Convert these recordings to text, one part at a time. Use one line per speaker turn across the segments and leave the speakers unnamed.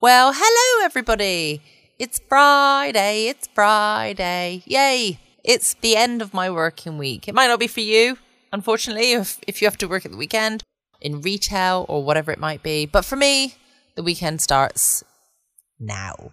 Well, hello everybody. It's Friday. It's Friday. Yay. It's the end of my working week. It might not be for you, unfortunately, if, if you have to work at the weekend in retail or whatever it might be. But for me, the weekend starts now.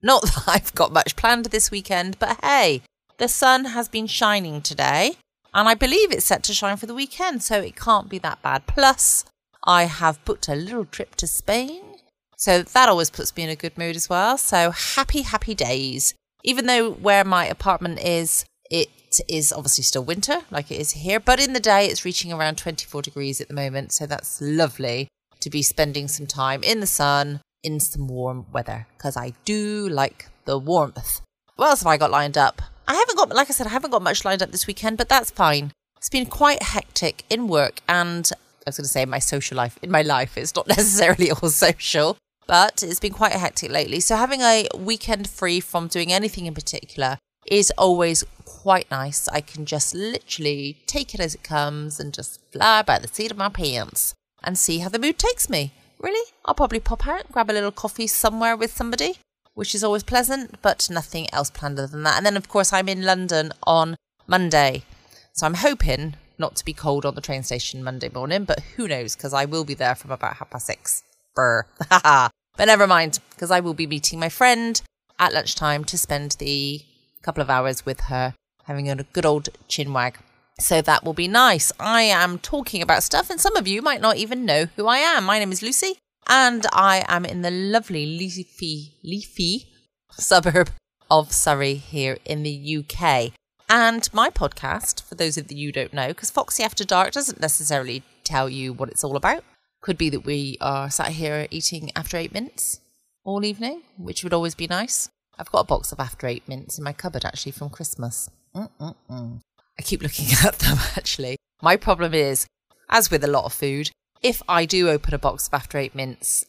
Not that I've got much planned this weekend, but hey, the sun has been shining today, and I believe it's set to shine for the weekend, so it can't be that bad. Plus, I have booked a little trip to Spain so that always puts me in a good mood as well. So happy, happy days. Even though where my apartment is, it is obviously still winter, like it is here, but in the day it's reaching around 24 degrees at the moment. So that's lovely to be spending some time in the sun in some warm weather because I do like the warmth. What else have I got lined up? I haven't got, like I said, I haven't got much lined up this weekend, but that's fine. It's been quite hectic in work and I was going to say my social life. In my life, it's not necessarily all social but it's been quite hectic lately. So having a weekend free from doing anything in particular is always quite nice. I can just literally take it as it comes and just fly by the seat of my pants and see how the mood takes me. Really? I'll probably pop out, and grab a little coffee somewhere with somebody, which is always pleasant, but nothing else planned other than that. And then, of course, I'm in London on Monday. So I'm hoping not to be cold on the train station Monday morning, but who knows, because I will be there from about half past six. Brr. but never mind, because I will be meeting my friend at lunchtime to spend the couple of hours with her, having a good old chinwag. So that will be nice. I am talking about stuff, and some of you might not even know who I am. My name is Lucy, and I am in the lovely leafy, leafy suburb of Surrey here in the UK. And my podcast, for those of you who don't know, because Foxy After Dark doesn't necessarily tell you what it's all about. Could be that we are sat here eating after eight mints all evening, which would always be nice. I've got a box of after eight mints in my cupboard actually from Christmas. Mm-mm-mm. I keep looking at them actually. My problem is, as with a lot of food, if I do open a box of after eight mints,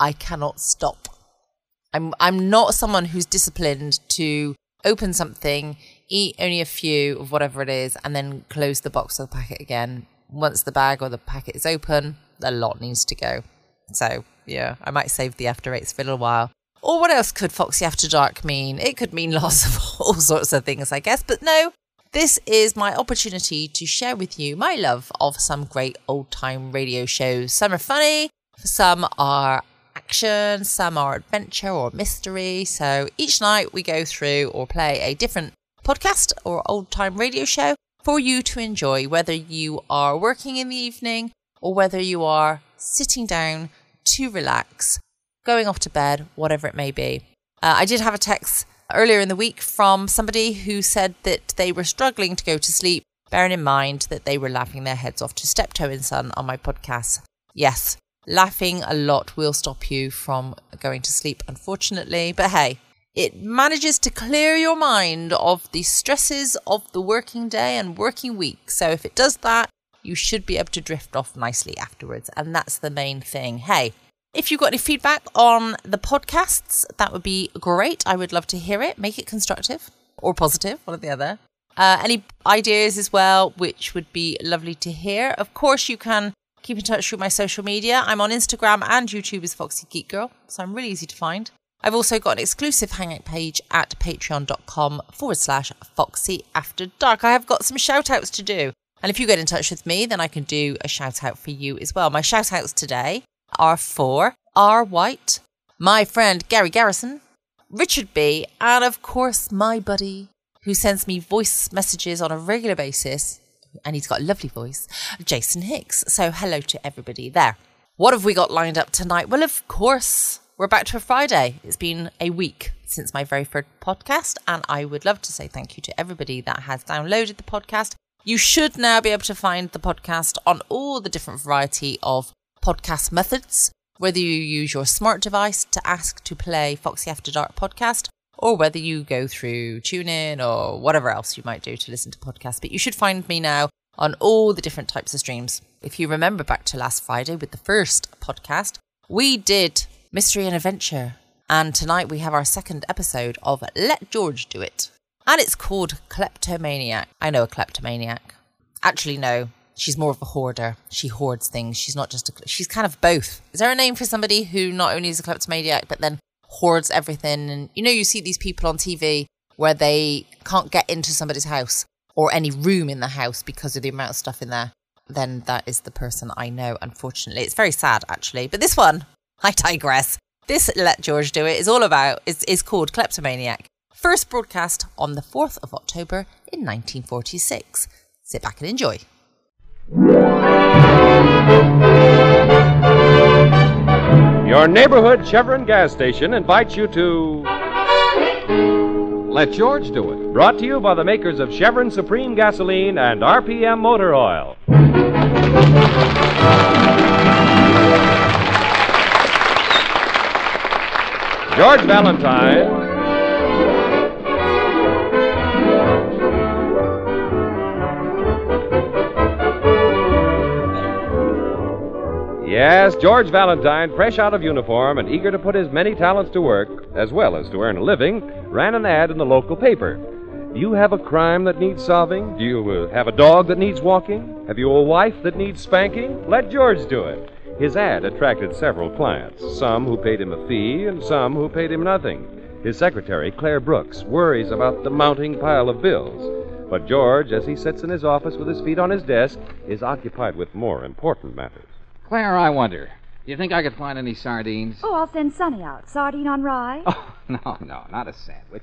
I cannot stop. I'm I'm not someone who's disciplined to open something, eat only a few of whatever it is, and then close the box or the packet again. Once the bag or the packet is open, a lot needs to go. So, yeah, I might save the after eights for a little while. Or what else could Foxy After Dark mean? It could mean lots of all sorts of things, I guess. But no, this is my opportunity to share with you my love of some great old time radio shows. Some are funny, some are action, some are adventure or mystery. So each night we go through or play a different podcast or old time radio show for you to enjoy, whether you are working in the evening or whether you are sitting down to relax, going off to bed, whatever it may be. Uh, I did have a text earlier in the week from somebody who said that they were struggling to go to sleep, bearing in mind that they were laughing their heads off to Steptoe and Son on my podcast. Yes, laughing a lot will stop you from going to sleep, unfortunately. But hey, it manages to clear your mind of the stresses of the working day and working week. So if it does that, you should be able to drift off nicely afterwards. And that's the main thing. Hey, if you've got any feedback on the podcasts, that would be great. I would love to hear it. Make it constructive or positive, one or the other. Uh, any ideas as well, which would be lovely to hear. Of course, you can keep in touch with my social media. I'm on Instagram and YouTube as Foxy Geek Girl, so I'm really easy to find. I've also got an exclusive Hangout page at patreon.com forward slash Foxy After Dark. I have got some shout outs to do. And if you get in touch with me, then I can do a shout out for you as well. My shout outs today are for R. White, my friend Gary Garrison, Richard B., and of course my buddy who sends me voice messages on a regular basis. And he's got a lovely voice, Jason Hicks. So hello to everybody there. What have we got lined up tonight? Well, of course, we're back to a Friday. It's been a week since my very first podcast, and I would love to say thank you to everybody that has downloaded the podcast you should now be able to find the podcast on all the different variety of podcast methods, whether you use your smart device to ask to play Foxy After Dark podcast, or whether you go through TuneIn or whatever else you might do to listen to podcasts. But you should find me now on all the different types of streams. If you remember back to last Friday with the first podcast, we did Mystery and Adventure. And tonight we have our second episode of Let George Do It and it's called Kleptomaniac. I know a kleptomaniac. Actually, no, she's more of a hoarder. She hoards things. She's not just a. She's kind of both. Is there a name for somebody who not only is a kleptomaniac but then hoards everything? And you know, you see these people on TV where they can't get into somebody's house or any room in the house because of the amount of stuff in there. Then that is the person I know. Unfortunately, it's very sad actually. But this one, I digress. This Let George Do It is all about is is called Kleptomaniac. First broadcast on the 4th of October in 1946. Sit back and enjoy.
Your neighborhood Chevron gas station invites you to.
Let George do it.
Brought to you by the makers of Chevron Supreme Gasoline and RPM Motor Oil. George Valentine. Yes, George Valentine, fresh out of uniform and eager to put his many talents to work, as well as to earn a living, ran an ad in the local paper. Do you have a crime that needs solving? Do you uh, have a dog that needs walking? Have you a wife that needs spanking? Let George do it. His ad attracted several clients, some who paid him a fee and some who paid him nothing. His secretary, Claire Brooks, worries about the mounting pile of bills. But George, as he sits in his office with his feet on his desk, is occupied with more important matters.
Claire, I wonder. Do you think I could find any sardines?
Oh, I'll send Sonny out. Sardine on rye?
Oh, no, no, not a sandwich.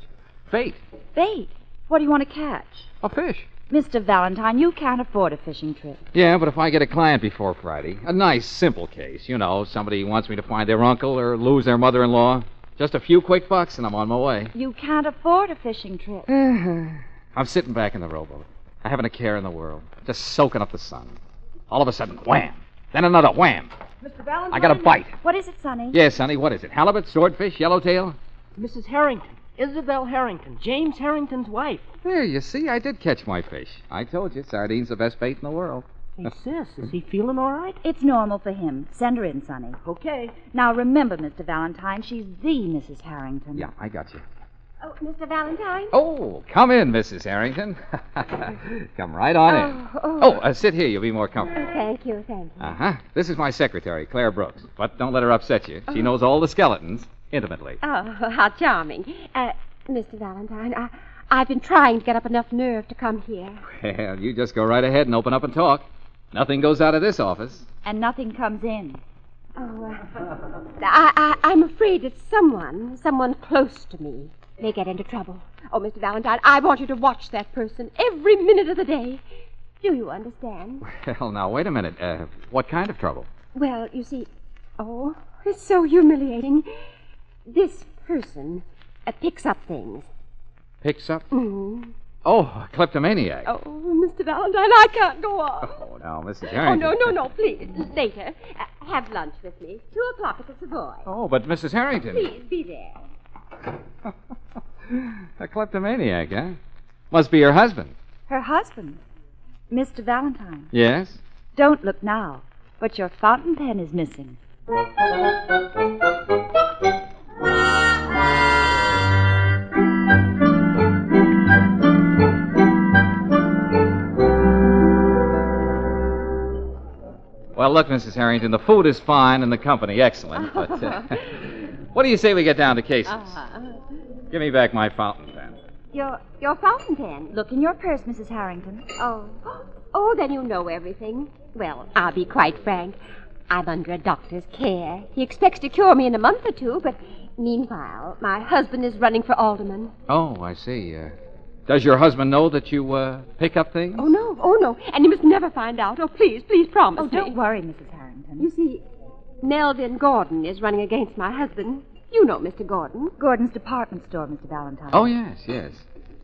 Bait.
Bait. What do you want to catch?
A fish.
Mr. Valentine, you can't afford a fishing trip.
Yeah, but if I get a client before Friday, a nice, simple case, you know, somebody wants me to find their uncle or lose their mother in law, just a few quick bucks and I'm on my way.
You can't afford a fishing trip.
I'm sitting back in the rowboat. I haven't a care in the world, just soaking up the sun. All of a sudden, wham! Then another wham!
Mr. Valentine?
I got a bite.
What is it, Sonny?
Yes, Sonny, what is it? Halibut, swordfish, yellowtail?
Mrs. Harrington. Isabel Harrington. James Harrington's wife.
There, you see, I did catch my fish. I told you, sardine's the best bait in the world.
Hey, sis, is he feeling all right?
It's normal for him. Send her in, Sonny.
Okay.
Now remember, Mr. Valentine, she's the Mrs. Harrington.
Yeah, I got you.
Oh, Mr. Valentine?
Oh, come in, Mrs. Harrington. come right on in.
Oh, oh.
Oh, uh, sit here. You'll be more comfortable.
Thank you, thank you.
Uh huh. This is my secretary, Claire Brooks. But don't let her upset you.
Oh.
She knows all the skeletons intimately.
Oh, how charming. Uh, Mr. Valentine, I, I've been trying to get up enough nerve to come here.
Well, you just go right ahead and open up and talk. Nothing goes out of this office.
And nothing comes in.
Oh, uh, I, I, I'm afraid it's someone, someone close to me, may get into trouble. Oh, Mr. Valentine, I want you to watch that person every minute of the day. Do you understand?
Well, now, wait a minute. Uh, what kind of trouble?
Well, you see, oh, it's so humiliating. This person uh, picks up things.
Picks up?
Mm.
Oh, a kleptomaniac.
Oh, Mr. Valentine, I can't go on.
Oh, now, Mrs. Harrington.
Oh, no, no, no, please. Later. Uh, have lunch with me. Two o'clock at the Savoy.
Oh, but Mrs. Harrington.
Please, be there.
a kleptomaniac, huh? Must be your husband.
Her husband, Mr. Valentine.
Yes?
Don't look now, but your fountain pen is missing.
Well, look, Mrs. Harrington, the food is fine and the company excellent, but uh, what do you say we get down to cases?
Uh-huh.
Give me back my fountain pen.
Your your fountain pen.
Look in your purse, Mrs. Harrington.
Oh. Oh, then you know everything. Well, I'll be quite frank. I'm under a doctor's care. He expects to cure me in a month or two, but meanwhile, my husband is running for alderman.
Oh, I see. Uh, does your husband know that you uh, pick up things?
Oh, no, oh, no. And he must never find out. Oh, please, please promise
Oh,
me.
don't worry, Mrs. Harrington.
You see, Melvin Gordon is running against my husband. You know Mr. Gordon.
Gordon's department store, Mr. Valentine.
Oh, yes, yes.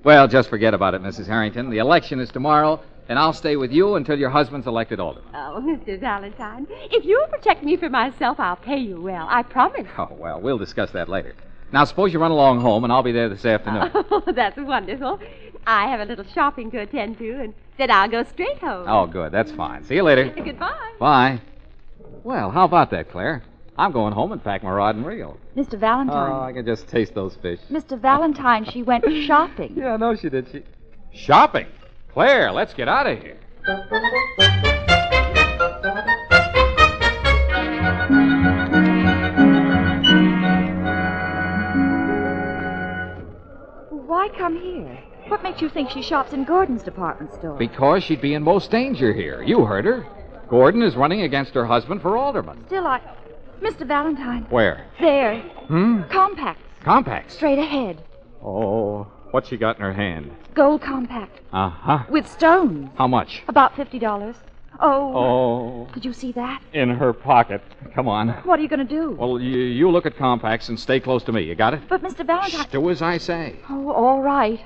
Well, just forget about it, Mrs. Harrington. The election is tomorrow, and I'll stay with you until your husband's elected alderman.
Oh, Mr. Valentine, if you'll protect me from myself, I'll pay you well. I promise.
Oh, well, we'll discuss that later. Now, suppose you run along home, and I'll be there this afternoon.
Oh, that's wonderful. I have a little shopping to attend to, and then I'll go straight home.
Oh, good. That's fine. See you later.
Goodbye.
Bye. Well, how about that, Claire? I'm going home and pack my rod and reel.
Mr. Valentine.
Oh, I can just taste those fish.
Mr. Valentine, she went shopping.
Yeah, I know she did. She shopping. Claire, let's get out of here.
Why come here? What makes you think she shops in Gordon's department store?
Because she'd be in most danger here. You heard her. Gordon is running against her husband for alderman.
Still, I. Mr. Valentine.
Where?
There.
Hmm?
Compacts.
Compacts.
Straight ahead.
Oh, what's she got in her hand?
Gold compact.
Uh huh.
With stones.
How much?
About $50. Oh.
Oh,
Did you see that?
in her pocket. Come on.
What are you going to do?
Well, you, you look at compacts and stay close to me. You got it?
But, Mr. Valentine.
Shh, do as I say.
Oh, all right.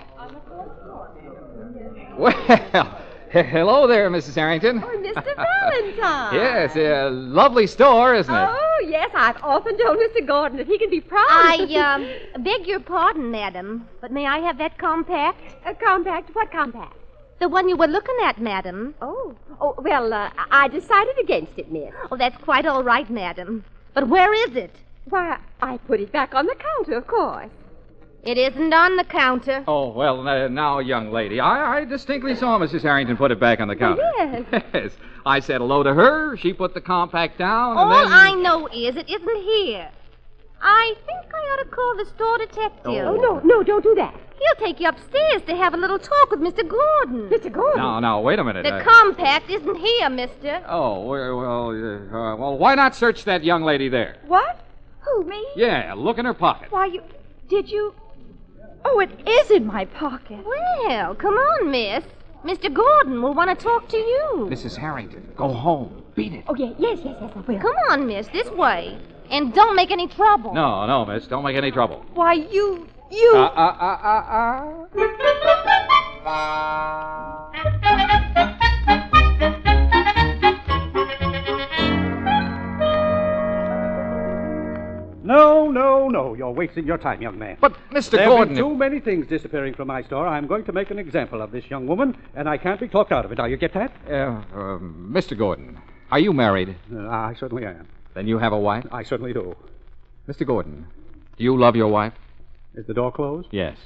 Well, hello there, Mrs. Harrington.
Oh, Mr. Valentine.
Yes, a lovely store, isn't it?
Oh, yes, I've often told Mr. Gordon that he can be proud.
I um, beg your pardon, madam, but may I have that compact?
A compact? What compact?
The one you were looking at, madam.
Oh, oh, well, uh, I decided against it, miss.
Oh, that's quite all right, madam. But where is it?
Why, I put it back on the counter, of course.
It isn't on the counter.
Oh, well, uh, now, young lady, I, I distinctly saw Mrs. Harrington put it back on the counter.
yes.
Yes. I said hello to her. She put the compact down, and
All
then.
I know is it isn't here. I think I ought to call the store detective.
Oh, no, no, don't do that.
He'll take you upstairs to have a little talk with Mr. Gordon.
Mr. Gordon.
No, no, wait a minute.
The
I-
compact isn't here, mister.
Oh, well, well, uh, uh, well, why not search that young lady there?
What? Who, me?
Yeah, look in her pocket.
Why, you. Did you. Oh, it is in my pocket.
Well, come on, miss. Mr. Gordon will want to talk to you.
Mrs. Harrington, go home. Beat it.
Oh, yeah, yes, yes, yes, I will.
Come on, miss, this way. And don't make any trouble.
No, no, miss. Don't make any trouble.
Why, you. You.
Uh, uh, uh, uh, uh.
No, no, no. You're wasting your time, young man.
But, Mr.
There have
Gordon.
been too many things disappearing from my store. I'm going to make an example of this young woman, and I can't be talked out of it. Now, you get that?
Uh, uh, Mr. Gordon, are you married?
Uh, I certainly am.
Then you have a wife?
I certainly do.
Mr. Gordon, do you love your wife?
Is the door closed?
Yes.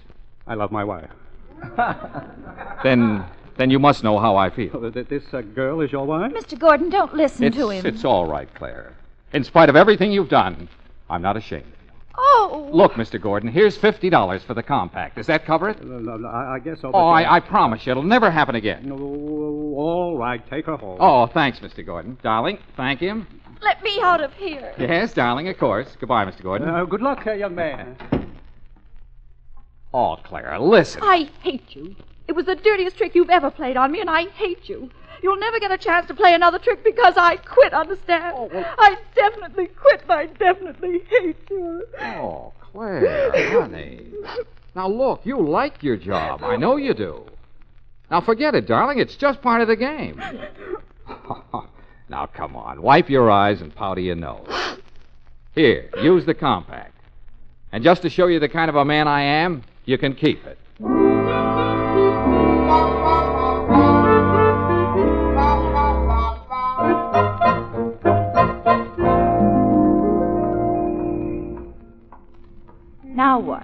I love my wife.
Then, then you must know how I feel.
This uh, girl is your wife?
Mr. Gordon, don't listen
It's,
to him.
it's all right, Claire. In spite of everything you've done, I'm not ashamed.
Oh.
Look, Mr. Gordon, here's fifty dollars for the compact. Does that cover it?
No, no, I, I guess so.
Oh, I, I promise you, it'll never happen again.
No, all right. Take her home.
Oh, thanks, Mr. Gordon. Darling, thank him.
Let me out of here.
Yes, darling, of course. Goodbye, Mr. Gordon.
Uh, good luck, uh, young man.
Oh, Clara, listen.
I hate you. It was the dirtiest trick you've ever played on me, and I hate you. You'll never get a chance to play another trick because I quit, understand? Oh, I definitely quit, I definitely hate you.
Oh, Claire, honey. Now, look, you like your job. I know you do. Now, forget it, darling. It's just part of the game. now, come on. Wipe your eyes and powder your nose. Here, use the compact. And just to show you the kind of a man I am, you can keep it.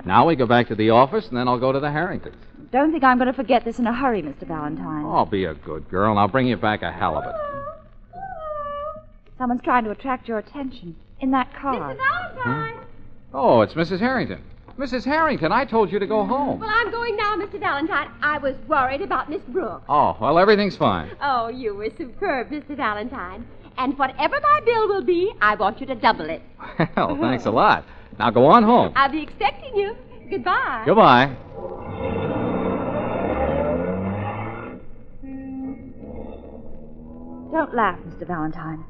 Now
we go back to the office, and then I'll go to the Harringtons.
Don't think I'm going to forget this in a hurry, Mr. Valentine.
Oh, be a good girl, and I'll bring you back a halibut.
Someone's trying to attract your attention in that car. Mr.
Valentine.
Oh, it's Mrs. Harrington. Mrs. Harrington, I told you to go home.
Well, I'm going now, Mr. Valentine. I was worried about Miss Brooks.
Oh, well, everything's fine.
Oh, you were superb, Mr. Valentine. And whatever my bill will be, I want you to double it.
Well, thanks a lot. Now go on home.
I'll be expecting you. Goodbye.
Goodbye.
Don't laugh, Mr. Valentine.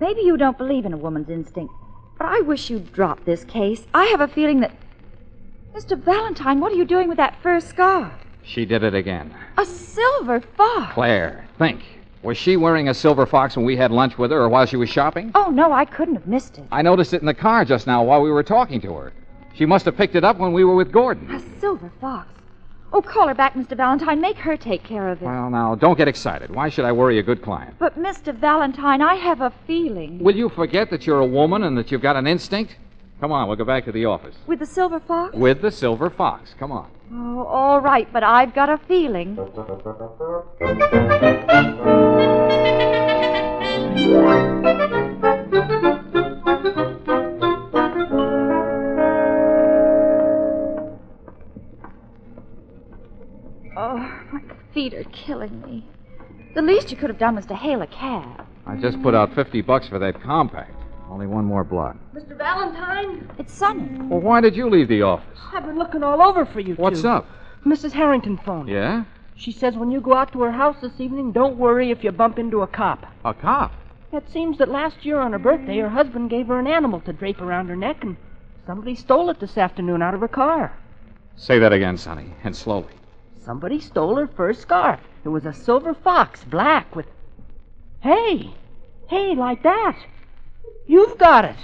Maybe you don't believe in a woman's instinct, but I wish you'd drop this case. I have a feeling that. Mr. Valentine, what are you doing with that fur scarf?
She did it again.
A silver fox.
Claire, think. Was she wearing a silver fox when we had lunch with her or while she was shopping?
Oh, no, I couldn't have missed it.
I noticed it in the car just now while we were talking to her. She must have picked it up when we were with Gordon.
A silver fox. Oh, call her back, Mr. Valentine. Make her take care of it.
Well, now, don't get excited. Why should I worry a good client?
But, Mr. Valentine, I have a feeling.
Will you forget that you're a woman and that you've got an instinct? Come on, we'll go back to the office.
With the silver fox?
With the silver fox. Come on.
Oh, all right, but I've got a feeling. Oh, my feet are killing me. The least you could have done was to hail a cab.
I just put out 50 bucks for that compact. Only one more block.
Mr. Valentine,
It's Sonny.
Well, why did you leave the office?
I've been looking all over for you
What's
two.
up?
Mrs. Harrington phoned.
Yeah?
She says when you go out to her house this evening, don't worry if you bump into a cop.
A cop.
It seems that last year on her birthday, her husband gave her an animal to drape around her neck, and somebody stole it this afternoon out of her car.
Say that again, Sonny, and slowly.
Somebody stole her fur scarf. It was a silver fox, black, with. Hey! Hey, like that! You've got it!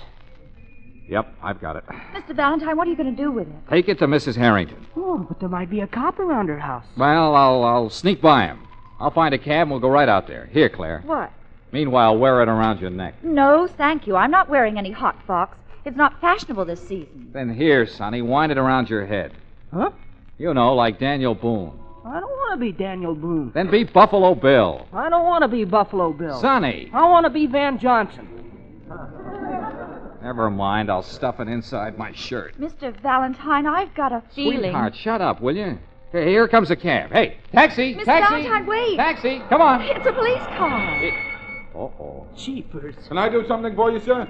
Yep, I've got it.
Mr. Valentine, what are you going to do with it?
Take it to Mrs. Harrington.
Oh, but there might be a cop around her house.
Well, I'll, I'll sneak by him. I'll find a cab and we'll go right out there. Here, Claire.
What?
Meanwhile, wear it around your neck.
No, thank you. I'm not wearing any hot fox. It's not fashionable this season.
Then here, Sonny, wind it around your head.
Huh?
You know, like Daniel Boone.
I don't want to be Daniel Boone.
Then be Buffalo Bill.
I don't want to be Buffalo Bill.
Sonny!
I want to be Van Johnson.
Never mind, I'll stuff it inside my shirt.
Mr. Valentine, I've got a feeling.
Sweetheart, shut up, will you? Hey, here comes a cab. Hey, taxi!
Mr.
Taxi!
Valentine, wait.
Taxi! Come on!
It's a police car.
Uh-oh.
Jeepers.
Can I do something for you, sir?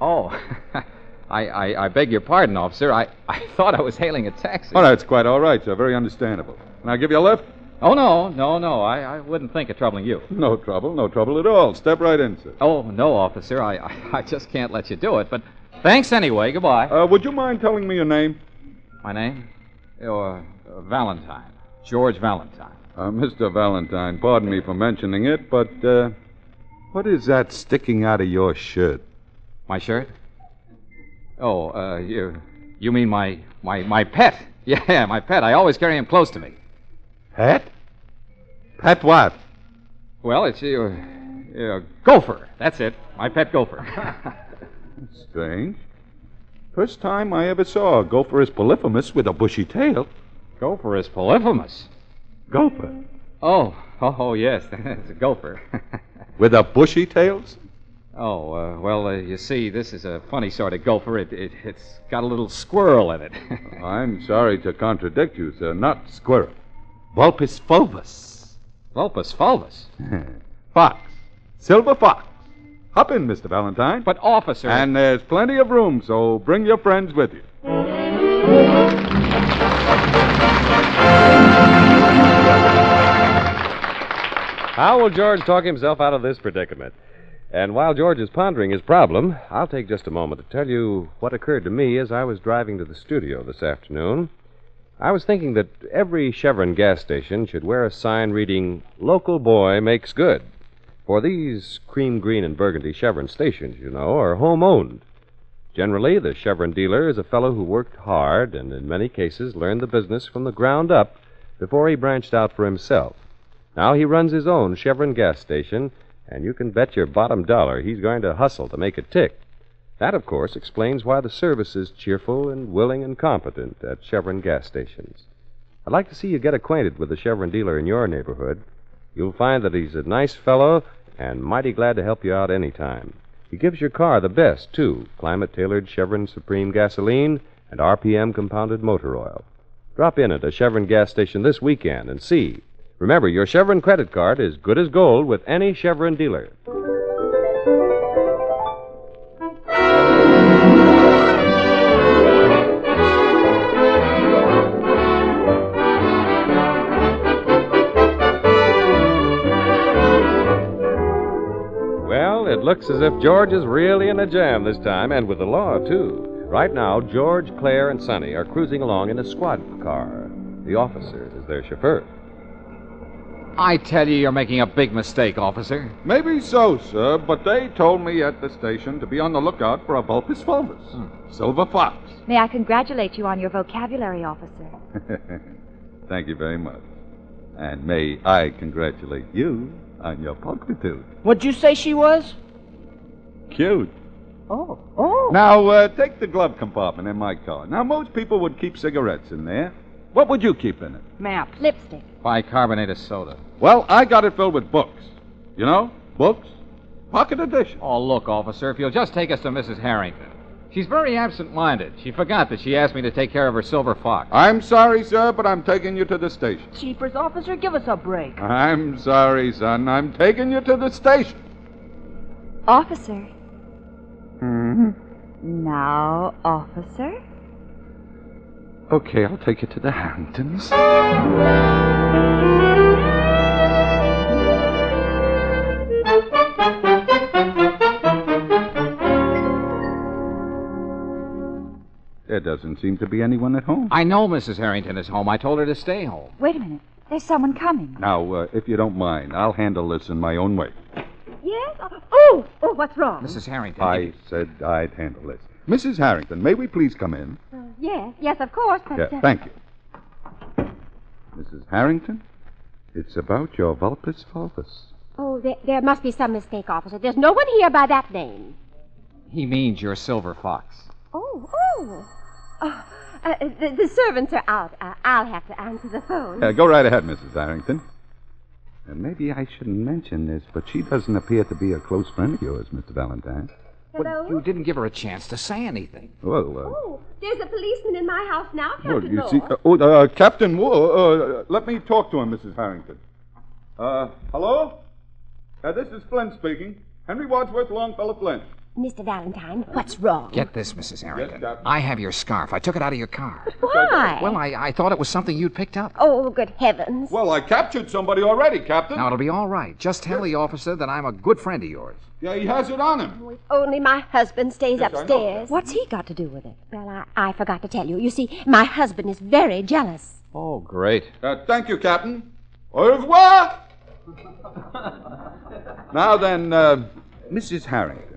Oh, I, I, I beg your pardon, officer. I, I thought I was hailing a taxi.
Oh, that's quite all right, sir. Very understandable. Can I give you a lift?
Oh, no, no, no. I, I wouldn't think of troubling you.
No trouble, no trouble at all. Step right in, sir.
Oh, no, officer. I, I, I just can't let you do it. But thanks anyway. Goodbye.
Uh, would you mind telling me your name?
My name? Oh, uh, uh, Valentine. George Valentine.
Uh, Mr. Valentine, pardon me for mentioning it, but, uh, what is that sticking out of your shirt?
My shirt? Oh, uh, you, you mean my, my, my pet? Yeah, my pet. I always carry him close to me.
Pet? Pet what?
Well, it's a, uh, Gopher. That's it. My pet Gopher.
Strange. First time I ever saw a Gopherus polyphemus with a bushy tail.
Gopherus polyphemus.
Gopher?
Oh, oh, oh yes, it's a gopher.
With a bushy tails?
oh, uh, well, uh, you see, this is a funny sort of gopher. It, it, it's got a little squirrel in it.
I'm sorry to contradict you, sir. Not squirrel. Vulpus fulvus.
Vulpus fulvus.
fox. Silver fox. Hop in, Mr. Valentine.
But, officer.
And there's plenty of room, so bring your friends with you.
How will George talk himself out of this predicament? And while George is pondering his problem, I'll take just a moment to tell you what occurred to me as I was driving to the studio this afternoon. I was thinking that every Chevron gas station should wear a sign reading, Local Boy Makes Good. For these cream green and burgundy Chevron stations, you know, are home owned. Generally, the Chevron dealer is a fellow who worked hard and in many cases learned the business from the ground up before he branched out for himself. Now he runs his own Chevron gas station, and you can bet your bottom dollar he's going to hustle to make it tick. That, of course, explains why the service is cheerful and willing and competent at Chevron gas stations. I'd like to see you get acquainted with the Chevron dealer in your neighborhood. You'll find that he's a nice fellow and mighty glad to help you out any time. He gives your car the best, too climate tailored Chevron Supreme gasoline and RPM compounded motor oil. Drop in at a Chevron gas station this weekend and see. Remember, your Chevron credit card is good as gold with any Chevron dealer. Looks as if George is really in a jam this time, and with the law, too. Right now, George, Claire, and Sonny are cruising along in a squad car. The officer is their chauffeur.
I tell you, you're making a big mistake, officer.
Maybe so, sir, but they told me at the station to be on the lookout for a Vulpus fulvus. Hmm. Silver fox.
May I congratulate you on your vocabulary, officer?
Thank you very much. And may I congratulate you on your pulchritude.
What'd you say she was?
Cute.
Oh, oh.
Now, uh, take the glove compartment in my car. Now, most people would keep cigarettes in there. What would you keep in it?
Map.
Lipstick.
Bicarbonate of soda.
Well, I got it filled with books. You know, books. Pocket edition.
Oh, look, officer, if you'll just take us to Mrs. Harrington. She's very absent minded. She forgot that she asked me to take care of her silver fox.
I'm sorry, sir, but I'm taking you to the station.
Cheapers officer, give us a break.
I'm sorry, son. I'm taking you to the station.
Officer.
Hmm
Now, officer.
Okay, I'll take you to the Harringtons. There doesn't seem to be anyone at home.
I know Mrs. Harrington is home. I told her to stay home.
Wait a minute. There's someone coming.
Now, uh, if you don't mind, I'll handle this in my own way.
Yes? Oh, oh, what's wrong?
Mrs. Harrington.
I said I'd handle this. Mrs. Harrington, may we please come in?
Uh, yes, yes, of course, but.
Yeah,
uh,
thank you. Mrs. Harrington, it's about your Vulpus Fulvus.
Oh, there, there must be some mistake, officer. There's no one here by that name.
He means your silver fox.
Oh, oh. Oh, uh, the, the servants are out. Uh, I'll have to answer the phone.
Go right ahead, Mrs. Harrington. And maybe I shouldn't mention this, but she doesn't appear to be a close friend of yours, Mr. Valentine.
Hello?
You didn't give her a chance to say anything.
Well, uh,
Oh, there's a policeman in my house now, Captain well,
you
Moore.
see. Uh, oh, uh, Captain Moore, uh, let me talk to him, Mrs. Harrington. Uh, hello? Uh, this is Flynn speaking. Henry Wadsworth Longfellow Flynn.
Mr. Valentine, what's wrong?
Get this, Mrs. Harrington. I have your scarf. I took it out of your car.
Why?
Well, I, I thought it was something you'd picked up.
Oh, good heavens.
Well, I captured somebody already, Captain.
Now, it'll be all right. Just tell the officer that I'm a good friend of yours.
Yeah, he has it on him.
If only my husband stays
Yes, I know.
upstairs.
What's he got to do with it?
Well, I, I forgot to tell you. You see, my husband is very jealous.
Oh, great.
Uh, thank you, Captain. Au revoir. now then, uh, Mrs. Harrington,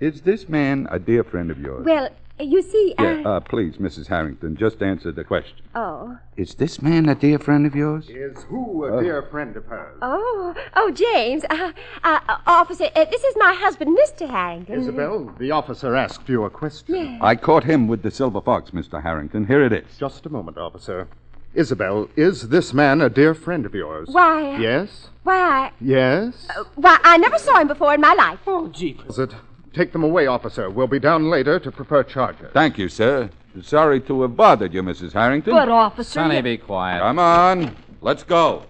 is this man a dear friend of yours?
Well, you see,
yeah,
I...
uh, please, Mrs. Harrington, just answer the question.
Oh.
Is this man a dear friend of yours?
Is who a dear friend of hers?
Oh, oh, James. Uh, uh, uh, officer, uh, this is my husband, Mr. Harrington.
Isabel, the officer asked you a question.
Yes.
I caught him with the silver fox, Mr. Harrington. Here it is.
Just a moment, officer. Isabel, is this man a dear friend of yours?
Why?
Yes?
Why,
Yes?
I, why, I never saw him before in my life.
Oh, jeepers.
Is it? Take them away, officer. We'll be down later to prepare charges.
Thank you, sir. Sorry to have bothered you, Mrs. Harrington.
But, officer.
Sonny,
you-
be quiet.
Come on. Let's go.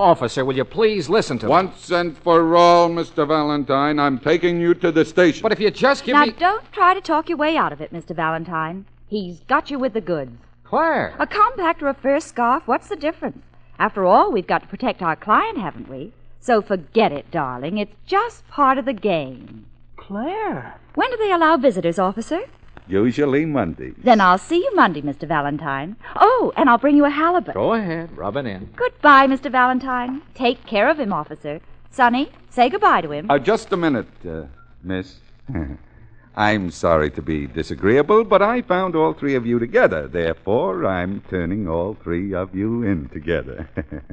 Officer, will you please listen to me?
Once and for all, Mr. Valentine, I'm taking you to the station.
But if you just give
now,
me.
don't try to talk your way out of it, Mr. Valentine. He's got you with the goods.
Claire.
A compact or a fur scarf, what's the difference? After all, we've got to protect our client, haven't we? So forget it, darling. It's just part of the game.
Claire.
When do they allow visitors, officer?
Usually Monday.
Then I'll see you Monday, Mr. Valentine. Oh, and I'll bring you a halibut.
Go ahead, rub it in.
Goodbye, Mr. Valentine. Take care of him, officer. Sonny, say goodbye to him.
Uh, just a minute, uh, miss. I'm sorry to be disagreeable, but I found all three of you together. Therefore, I'm turning all three of you in together.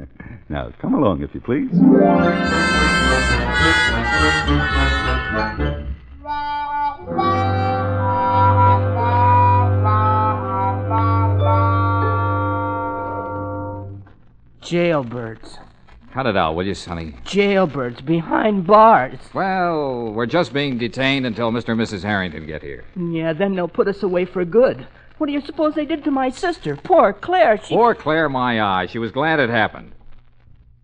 now, come along, if you please.
Jailbirds.
Cut it out, will you, Sonny?
Jailbirds behind bars.
Well, we're just being detained until Mr. and Mrs. Harrington get here.
Yeah, then they'll put us away for good. What do you suppose they did to my sister? Poor Claire. She.
Poor Claire, my eye. She was glad it happened.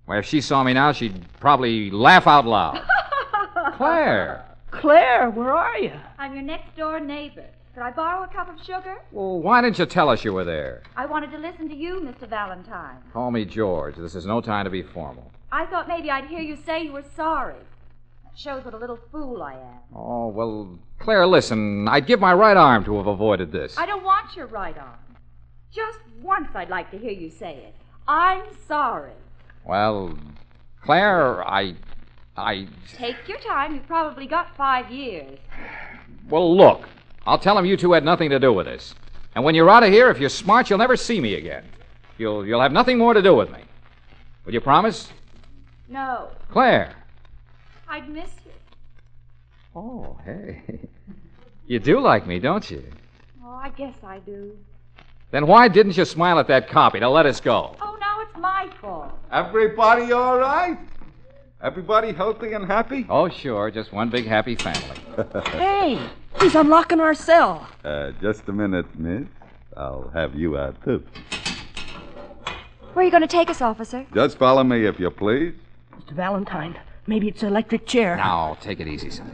Why, if she saw me now, she'd probably laugh out loud. Claire.
Claire, where are you?
I'm your next door neighbor. Could I borrow a cup of sugar?
Well, why didn't you tell us you were there?
I wanted to listen to you, Mr. Valentine.
Call me George. This is no time to be formal.
I thought maybe I'd hear you say you were sorry. That shows what a little fool I am.
Oh, well, Claire, listen. I'd give my right arm to have avoided this.
I don't want your right arm. Just once I'd like to hear you say it. I'm sorry.
Well, Claire, I. I.
Take your time. You've probably got five years.
Well, look. I'll tell him you two had nothing to do with this. And when you're out of here, if you're smart, you'll never see me again. You'll, you'll have nothing more to do with me. Will you promise?
No,
Claire.
I'd miss you.
Oh, hey. You do like me, don't you?
Oh, I guess I do.
Then why didn't you smile at that copy to let us go?
Oh, now it's my fault.
Everybody all right? Everybody healthy and happy?
Oh, sure. Just one big happy family.
Hey, he's unlocking our cell.
Uh, just a minute, miss. I'll have you out, too.
Where are you going to take us, officer?
Just follow me, if you please.
Mr. Valentine, maybe it's an electric chair.
Now, take it easy, son.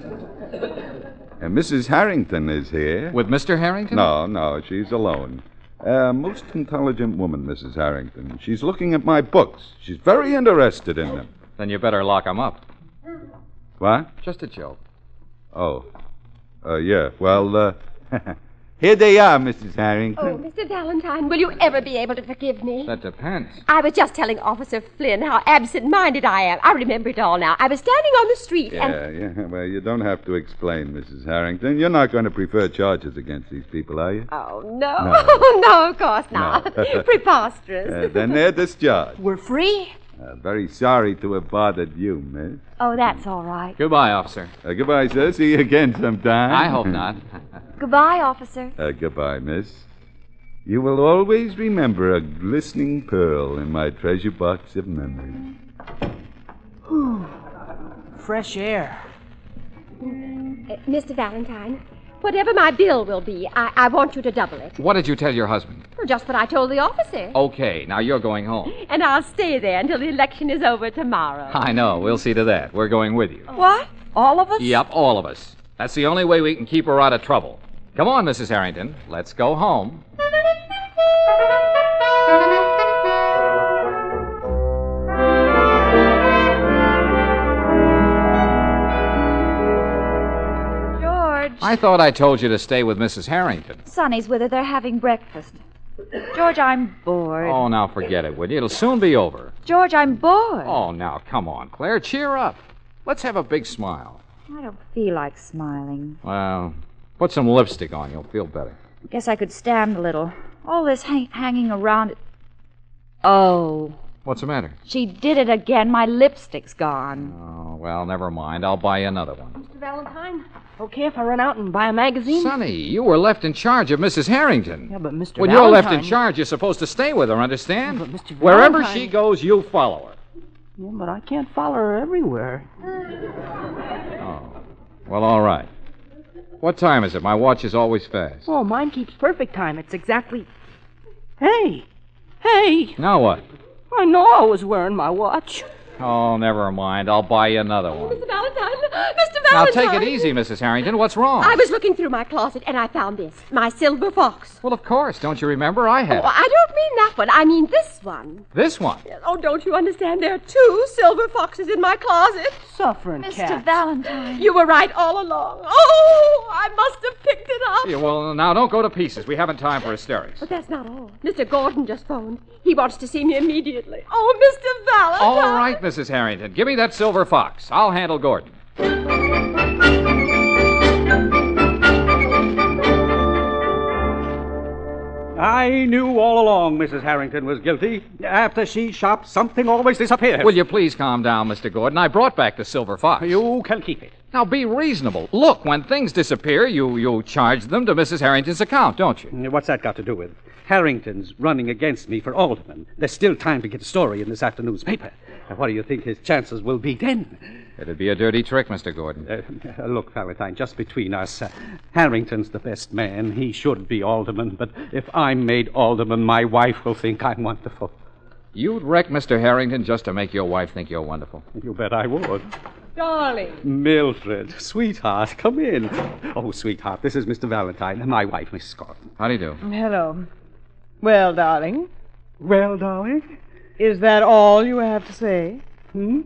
And Mrs. Harrington is here.
With Mr. Harrington?
No, no, she's alone. A most intelligent woman, Mrs. Harrington. She's looking at my books. She's very interested in them.
Then you better lock him up.
What?
Just a joke.
Oh. Uh, yeah. Well, uh, here they are, Mrs. Harrington.
Oh, Mr. Valentine, will you ever be able to forgive me?
That depends.
I was just telling Officer Flynn how absent minded I am. I remember it all now. I was standing on the street and.
Yeah, yeah. Well, you don't have to explain, Mrs. Harrington. You're not going to prefer charges against these people, are you?
Oh, no.
No.
No, of course not.
No.
Preposterous.
Uh, then they're discharged.
We're free?
Uh, very sorry to have bothered you, miss.
Oh, that's all right.
Goodbye, officer.
Uh, goodbye, sir. See you again sometime.
I hope not.
Goodbye, officer.
Uh, goodbye, miss. You will always remember a glistening pearl in my treasure box of memories.
Whew. Fresh air.
Uh, Mr. Valentine, whatever my bill will be, I, I want you to double it.
What did you tell your husband?
Well, Just what I told the officer.
Okay, now you're going home.
And I'll stay there until the election is over tomorrow.
I know. We'll see to that. We're going with you.
What? All of us?
Yep, all of us. That's the only way we can keep her out of trouble. Come on, Mrs. Harrington. Let's go home. I thought I told you to stay with Mrs. Harrington.
Sonny's with her. They're having breakfast. George, I'm bored.
Oh, now forget it, will you? It'll soon be over.
George, I'm bored.
Oh, now come on, Claire. Cheer up. Let's have a big smile.
I don't feel like smiling.
Well, put some lipstick on. You'll feel better.
Guess I could stand a little. All this hang- hanging around. Oh,
What's the matter?
she did it again. My lipstick's gone.
Oh, well, never mind. I'll buy you another one.
Mr. Valentine, okay if I run out and buy a magazine?
Sonny, you were left in charge of Mrs. Harrington.
Yeah, but Mr.
When you're left in charge, you're supposed to stay with her, understand?
But Mr.
Wherever she goes, you follow her.
Yeah, but I can't follow her everywhere.
Oh. Well, all right. What time is it? My watch is always fast.
Oh, mine keeps perfect time. It's exactly. Hey! Hey!
Now what?
I know I was wearing my watch.
Oh, never mind. I'll buy you another one.
Mr. Valentine! Mr. Valentine.
Now take it easy, Mrs. Harrington. What's wrong?
I was looking through my closet and I found this my silver fox.
Well, of course. Don't you remember? I had
Oh,
it.
I don't mean that one. I mean this one.
This one.
Oh, don't you understand? There are two silver foxes in my closet.
Suffering
Mr.
cat.
Valentine.
You were right all along. Oh, I must have picked it up.
Yeah, well, now don't go to pieces. We haven't time for hysterics.
But that's not all. Mr. Gordon just phoned. He wants to see me immediately. Oh, Mr. Valentine.
All right, Mrs. Harrington. Give me that silver fox. I'll handle Gordon.
I knew all along Mrs. Harrington was guilty. After she shopped, something always disappears.
Will you please calm down, Mr. Gordon? I brought back the silver fox.
You can keep it.
Now be reasonable. Look, when things disappear, you you charge them to Mrs. Harrington's account, don't you?
Mm, what's that got to do with? Harrington's running against me for alderman. There's still time to get a story in this afternoon's paper. Now, what do you think his chances will be then?
It'd be a dirty trick, Mr. Gordon.
Uh, look, Valentine, just between us, uh, Harrington's the best man. He should be alderman. But if I'm made alderman, my wife will think I'm wonderful.
You'd wreck Mr. Harrington just to make your wife think you're wonderful.
You bet I would.
Darling.
Mildred, sweetheart, come in. Oh, sweetheart, this is Mr. Valentine, and my wife, Miss Scott.
How do you do?
Hello. Well, darling,
Well, darling?
Is that all you have to say?
Hmm?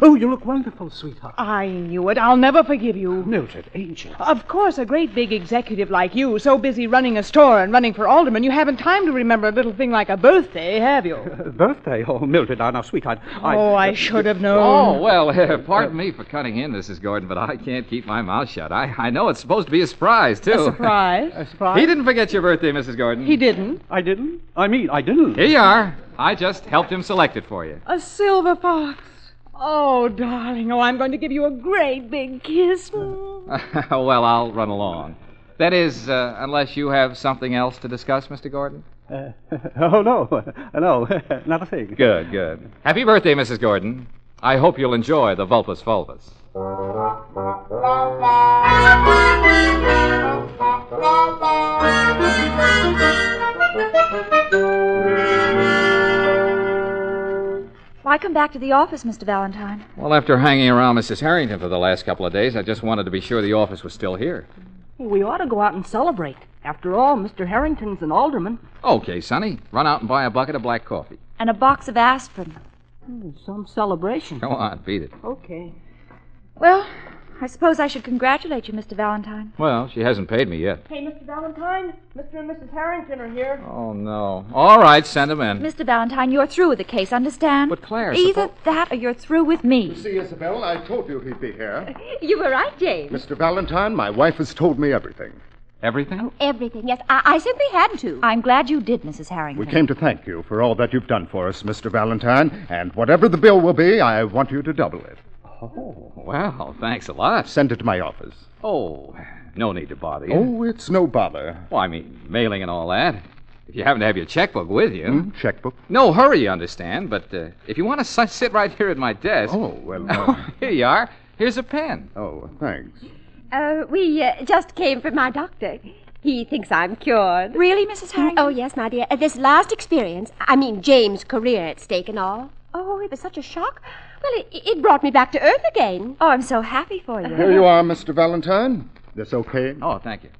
Oh, you look wonderful, sweetheart.
I knew it. I'll never forgive you.
Mildred, angel.
Of course, a great big executive like you, so busy running a store and running for alderman, you haven't time to remember a little thing like a birthday, have you?
Birthday? Oh, Mildred, now, now sweetheart. I...
Oh, I should have known.
Oh, well, uh, pardon me for cutting in, Mrs. Gordon, but I can't keep my mouth shut. I, I know it's supposed to be a surprise, too.
A surprise?
A surprise?
He didn't forget your birthday, Mrs. Gordon.
He didn't.
I didn't? I mean, I didn't.
Here you are. I just helped him select it for you.
A silver fox. Oh, darling. Oh, I'm going to give you a great big kiss.
well, I'll run along. That is, uh, unless you have something else to discuss, Mr. Gordon?
Uh, oh, no. No, not a thing.
Good, good. Happy birthday, Mrs. Gordon. I hope you'll enjoy the Vulpus Vulpus.
Why come back to the office, Mr. Valentine?
Well, after hanging around Mrs. Harrington for the last couple of days, I just wanted to be sure the office was still here.
We ought to go out and celebrate. After all, Mr. Harrington's an alderman.
Okay, Sonny. Run out and buy a bucket of black coffee.
And a box of aspirin.
Hmm, some celebration.
Go on, beat it.
Okay.
Well, I suppose I should congratulate you, Mr. Valentine.
Well, she hasn't paid me yet.
Hey, Mr. Valentine, Mr. and Mrs. Harrington are here.
Oh, no. All right, send them in.
Mr. Valentine, you're through with the case, understand?
But, Claire,
Either that or you're through with me.
See, Isabel, I told you he'd be here.
You were right, James.
Mr. Valentine, my wife has told me everything.
Everything?
Oh, everything, yes. I, I simply had to.
I'm glad you did, Mrs. Harrington.
We came to thank you for all that you've done for us, Mr. Valentine, and whatever the bill will be, I want you to double it.
Oh, well, thanks a lot.
Send it to my office.
Oh, no need to bother you.
Oh, it's no bother.
Well, I mean, mailing and all that. If you happen to have your checkbook with you.
Hmm? Checkbook?
No hurry, you understand. But uh, if you want to s- sit right here at my desk.
Oh, well. Uh...
here you are. Here's a pen.
Oh, thanks.
Uh, we uh, just came from my doctor. He thinks I'm cured.
Really, Mrs. Harrington?
Oh, yes, my dear. Uh, this last experience, I mean, James' career at stake and all. Oh, it was such a shock. Well, it, it brought me back to earth again.
Oh, I'm so happy for you.
Here you are, Mr. Valentine. This okay?
Oh, thank you.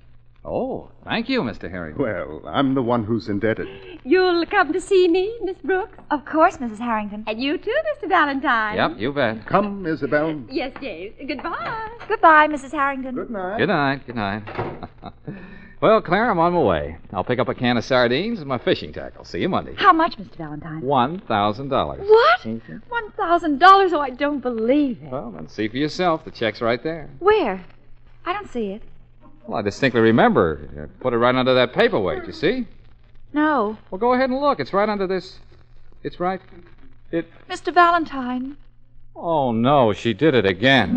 Oh, thank you, Mr. Harrington.
Well, I'm the one who's indebted.
You'll come to see me, Miss Brooks?
Of course, Mrs. Harrington.
And you too, Mr. Valentine.
Yep, you bet.
Come, Isabel.
Yes, James. Goodbye.
Goodbye, Mrs. Harrington.
Good night.
Good night. Good night. well, Claire, I'm on my way. I'll pick up a can of sardines and my fishing tackle. See you Monday.
How much, Mr. Valentine?
One thousand dollars.
What? One thousand dollars? Oh, I don't believe it.
Well, then see for yourself. The check's right there.
Where? I don't see it.
Well, I distinctly remember. I put it right under that paperweight. You see?
No.
Well, go ahead and look. It's right under this. It's right. It.
Mr. Valentine.
Oh no, she did it again.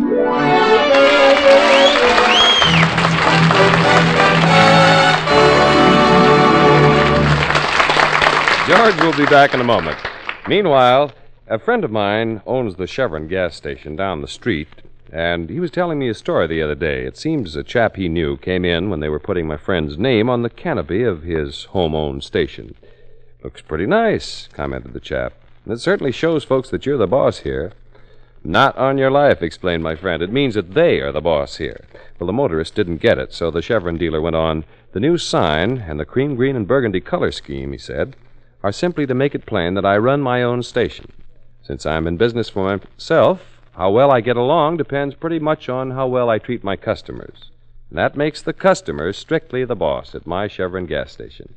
George will be back in a moment. Meanwhile, a friend of mine owns the Chevron gas station down the street, and he was telling me a story the other day. It seems a chap he knew came in when they were putting my friend's name on the canopy of his home owned station. Looks pretty nice, commented the chap. It certainly shows folks that you're the boss here. Not on your life, explained my friend. It means that they are the boss here. Well, the motorist didn't get it, so the Chevron dealer went on. The new sign and the cream, green, and burgundy color scheme, he said, are simply to make it plain that I run my own station. Since I'm in business for myself, how well I get along depends pretty much on how well I treat my customers. And that makes the customer strictly the boss at my Chevron gas station.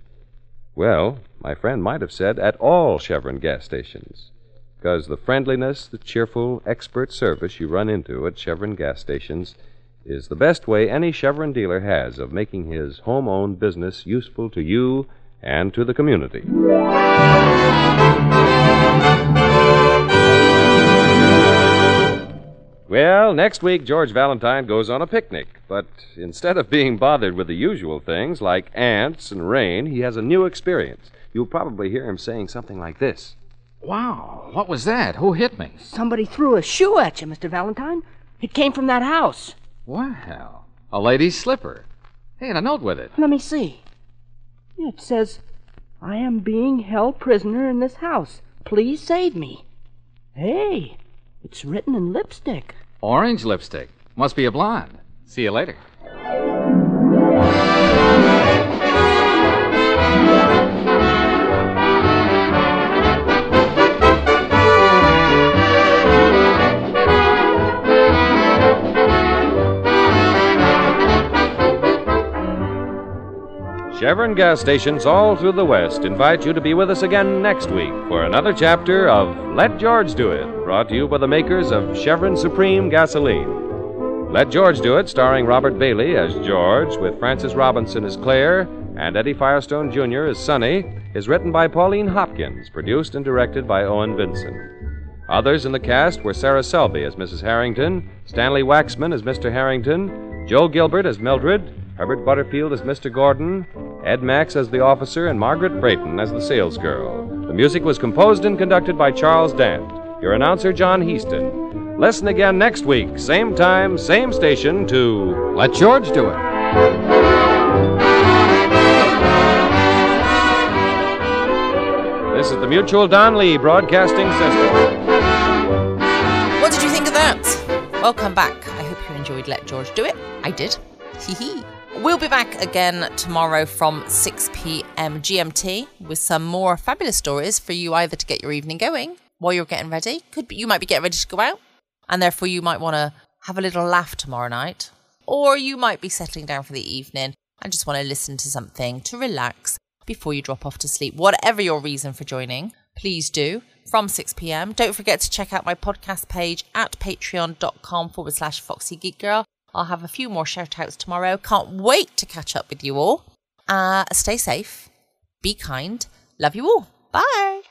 Well, my friend might have said at all Chevron gas stations, because the friendliness, the cheerful, expert service you run into at Chevron gas stations is the best way any Chevron dealer has of making his home owned business useful to you and to the community. Well, next week, George Valentine goes on a picnic. But instead of being bothered with the usual things like ants and rain, he has a new experience. You'll probably hear him saying something like this
Wow, what was that? Who hit me?
Somebody threw a shoe at you, Mr. Valentine. It came from that house.
Well, a lady's slipper. Hey, and a note with it.
Let me see. It says, I am being held prisoner in this house. Please save me. Hey, it's written in lipstick.
Orange lipstick. Must be a blonde. See you later.
Chevron gas stations all through the West invite you to be with us again next week for another chapter of Let George Do It, brought to you by the makers of Chevron Supreme Gasoline. Let George Do It, starring Robert Bailey as George, with Frances Robinson as Claire and Eddie Firestone Jr. as Sonny, is written by Pauline Hopkins, produced and directed by Owen Vinson. Others in the cast were Sarah Selby as Mrs. Harrington, Stanley Waxman as Mr. Harrington, Joe Gilbert as Mildred, Herbert Butterfield as Mr. Gordon, Ed Max as the officer, and Margaret Brayton as the salesgirl. The music was composed and conducted by Charles Dant. Your announcer, John Heaston. Listen again next week, same time, same station, to
Let George do it.
This is the Mutual Don Lee Broadcasting System.
What did you think of that? Welcome back. I hope you enjoyed Let George Do It. I did. Hee hee. We'll be back again tomorrow from 6 p.m. GMT with some more fabulous stories for you either to get your evening going while you're getting ready. Could be you might be getting ready to go out, and therefore you might want to have a little laugh tomorrow night, or you might be settling down for the evening and just want to listen to something to relax before you drop off to sleep. Whatever your reason for joining, please do from 6 p.m. Don't forget to check out my podcast page at patreon.com forward slash foxy geek girl. I'll have a few more shout outs tomorrow. Can't wait to catch up with you all. Uh, stay safe, be kind, love you all. Bye.